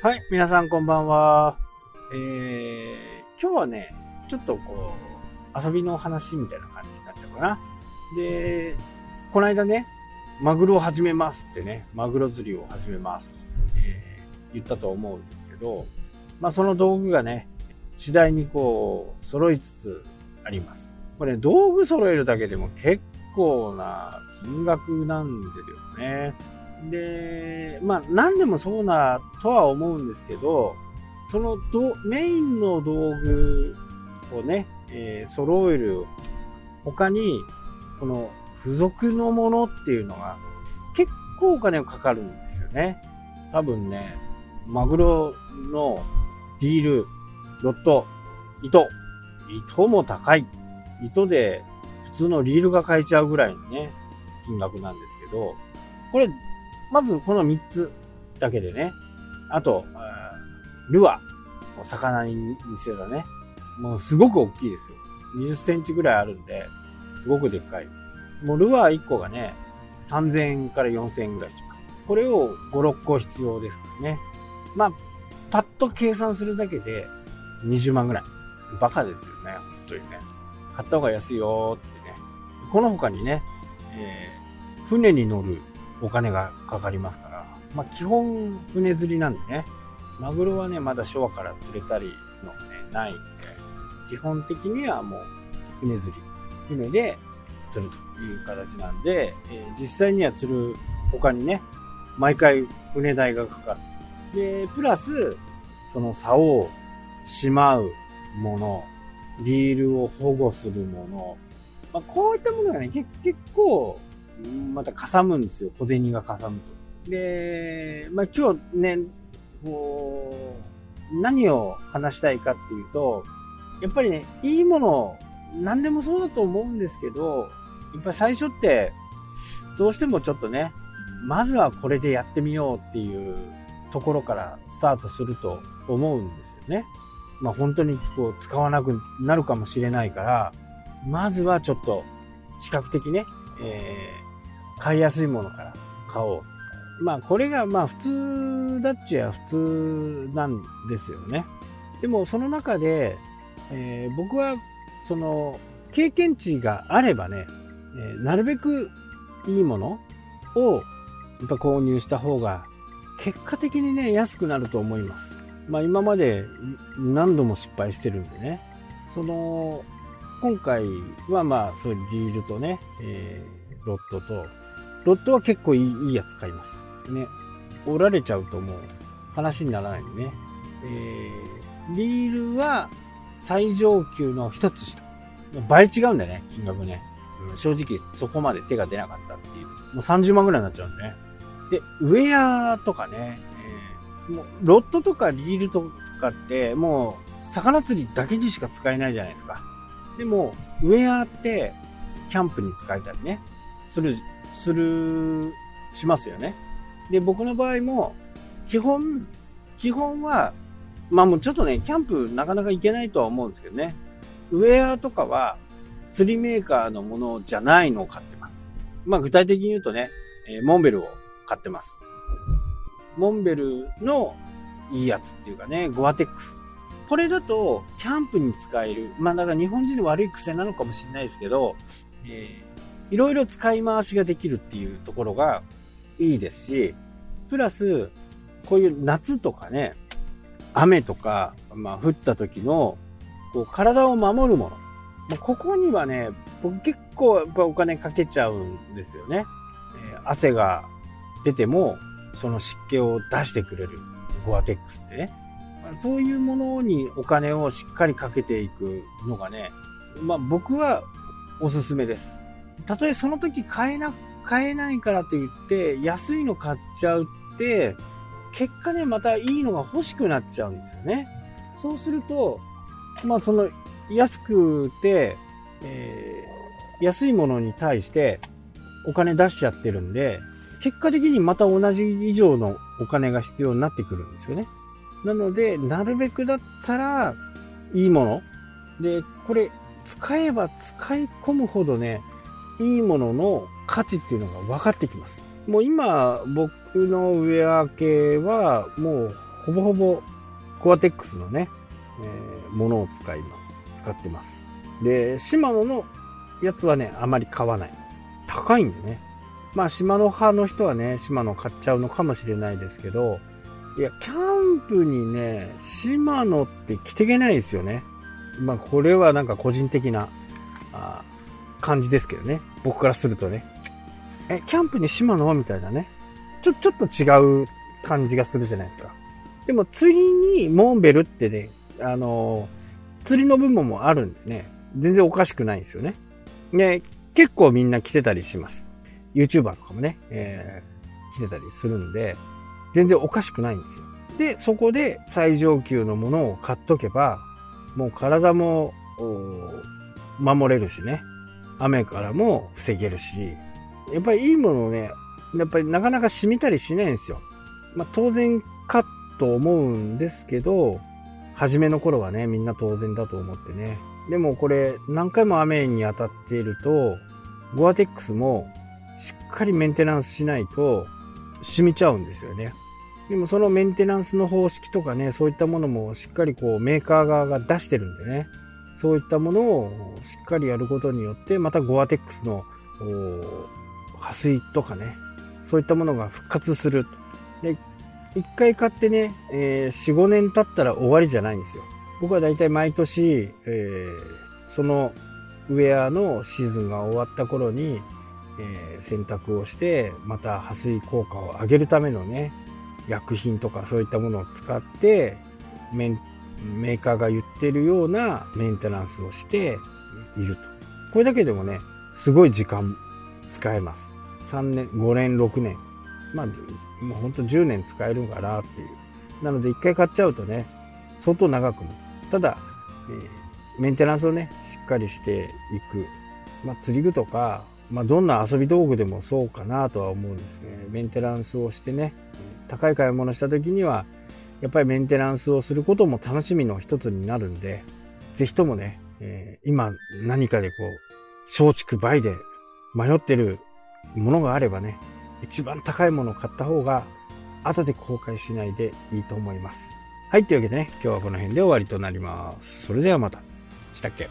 はい、皆さんこんばんは。えー、今日はね、ちょっとこう、遊びの話みたいな感じになっちゃうかな。で、この間ね、マグロを始めますってね、マグロ釣りを始めますって、えー、言ったと思うんですけど、まあその道具がね、次第にこう、揃いつつあります。これ、ね、道具揃えるだけでも結構な金額なんですよね。で、まあ何でもそうなとは思うんですけど、そのどメインの道具をね、えー、揃える他に、この付属のものっていうのが結構お金がかかるんですよね。多分ね、マグロのディール、ロット、糸、糸も高い。糸で普通のリールが買えちゃうぐらいのね、金額なんですけど、これ、まずこの3つだけでね、あと、ルアー、魚に見せるね、もうすごく大きいですよ。20センチぐらいあるんで、すごくでっかい。もうルアー1個がね、3000円から4000円ぐらいします。これを5、6個必要ですからね。まあ、パッと計算するだけで20万ぐらい。バカですよね、本当にね。買った方が安いよってね。この他にね、えー、船に乗るお金がかかりますから、まあ基本船釣りなんでね。マグロはね、まだ昭和から釣れたりのね、ないんで、基本的にはもう船釣り。船で釣るという形なんで、えー、実際には釣る他にね、毎回船代がかかる。で、プラス、その竿をしまうもの、リールを保護するもの、まあ、こういったものがね、結構、またかさむんですよ。小銭がかさむと。で、まあ、今日ね、こう、何を話したいかっていうと、やっぱりね、いいもの、何でもそうだと思うんですけど、やっぱり最初って、どうしてもちょっとね、まずはこれでやってみようっていうところからスタートすると思うんですよね。まあ本当にこう使わなくなるかもしれないから、まずはちょっと比較的ね、え、買いやすいものから買おう。まあこれがまあ普通だっちゃ普通なんですよね。でもその中で、えー、僕はその経験値があればね、えー、なるべくいいものをやっぱ購入した方が結果的にね安くなると思います。まあ今まで何度も失敗してるんでね。その今回はまあそういうリールとね、えー、ロットと、ロットは結構いいいいやつ買いました。ね。折られちゃうともう話にならないんでね。えー、リールは最上級の一つ下。倍違うんだよね、金額ね。正直そこまで手が出なかったっていう。もう30万ぐらいになっちゃうんでね。で、ウェアとかね、えー、もうロットとかリールとかって、もう魚釣りだけにしか使えないじゃないですか。でも、ウェアって、キャンプに使えたりね、する、する、しますよね。で、僕の場合も、基本、基本は、まあもうちょっとね、キャンプなかなか行けないとは思うんですけどね。ウェアとかは、釣りメーカーのものじゃないのを買ってます。まあ具体的に言うとね、えー、モンベルを買ってます。モンベルのいいやつっていうかね、ゴアテックス。これだと、キャンプに使える。まあ、だから日本人の悪い癖なのかもしれないですけど、えー、いろいろ使い回しができるっていうところがいいですし、プラス、こういう夏とかね、雨とか、まあ、降った時の、こう、体を守るもの。まあ、ここにはね、僕結構やっぱお金かけちゃうんですよね。えー、汗が出ても、その湿気を出してくれるゴアテックスってね。そういうものにお金をしっかりかけていくのがね、まあ僕はおすすめです。たとえその時買えな、買えないからといって安いの買っちゃうって、結果ね、またいいのが欲しくなっちゃうんですよね。そうすると、まあその安くて、えー、安いものに対してお金出しちゃってるんで、結果的にまた同じ以上のお金が必要になってくるんですよね。なので、なるべくだったら、いいもの。で、これ、使えば使い込むほどね、いいものの価値っていうのが分かってきます。もう今、僕のウェア系は、もうほぼほぼコアテックスのね、えー、ものを使います。使ってます。で、シマノのやつはね、あまり買わない。高いんでね。まあ、シマノ派の人はね、シマノ買っちゃうのかもしれないですけど、いや、キャンプにね、シマノって着てけないですよね。まあ、これはなんか個人的な、あ感じですけどね。僕からするとね。え、キャンプにシマノみたいなね。ちょ、ちょっと違う感じがするじゃないですか。でも釣りにモンベルってね、あの釣りの部門もあるんでね、全然おかしくないんですよね。ね、結構みんな来てたりします。YouTuber とかもね、えー、来てたりするんで、全然おかしくないんですよ。で、そこで最上級のものを買っとけば、もう体も、守れるしね。雨からも防げるし、やっぱりいいものをね、やっぱりなかなか染みたりしないんですよ。まあ当然かと思うんですけど、初めの頃はね、みんな当然だと思ってね。でもこれ何回も雨に当たっていると、ゴアテックスもしっかりメンテナンスしないと染みちゃうんですよね。でもそのメンテナンスの方式とかね、そういったものもしっかりこうメーカー側が出してるんでね、そういったものをしっかりやることによって、またゴアテックスの破水とかね、そういったものが復活する。で、一回買ってね、えー、4、5年経ったら終わりじゃないんですよ。僕はだいたい毎年、えー、そのウェアのシーズンが終わった頃に、えー、洗濯をして、また破水効果を上げるためのね、薬品とかそういったものを使って、メンメーカーが言ってるようなメンテナンスをしていると。これだけでもね、すごい時間使えます。3年、5年、6年。まあ、もうほんと10年使えるんかなっていう。なので一回買っちゃうとね、相当長くもただ、えー、メンテナンスをね、しっかりしていく。まあ、釣り具とか、まあ、どんな遊び道具でもそうかなとは思うんですね。メンテナンスをしてね、高い買い物した時には、やっぱりメンテナンスをすることも楽しみの一つになるんで、ぜひともね、えー、今何かでこう、松竹梅で迷ってるものがあればね、一番高いものを買った方が、後で後悔しないでいいと思います。はい、というわけでね、今日はこの辺で終わりとなります。それではまた。したっけ？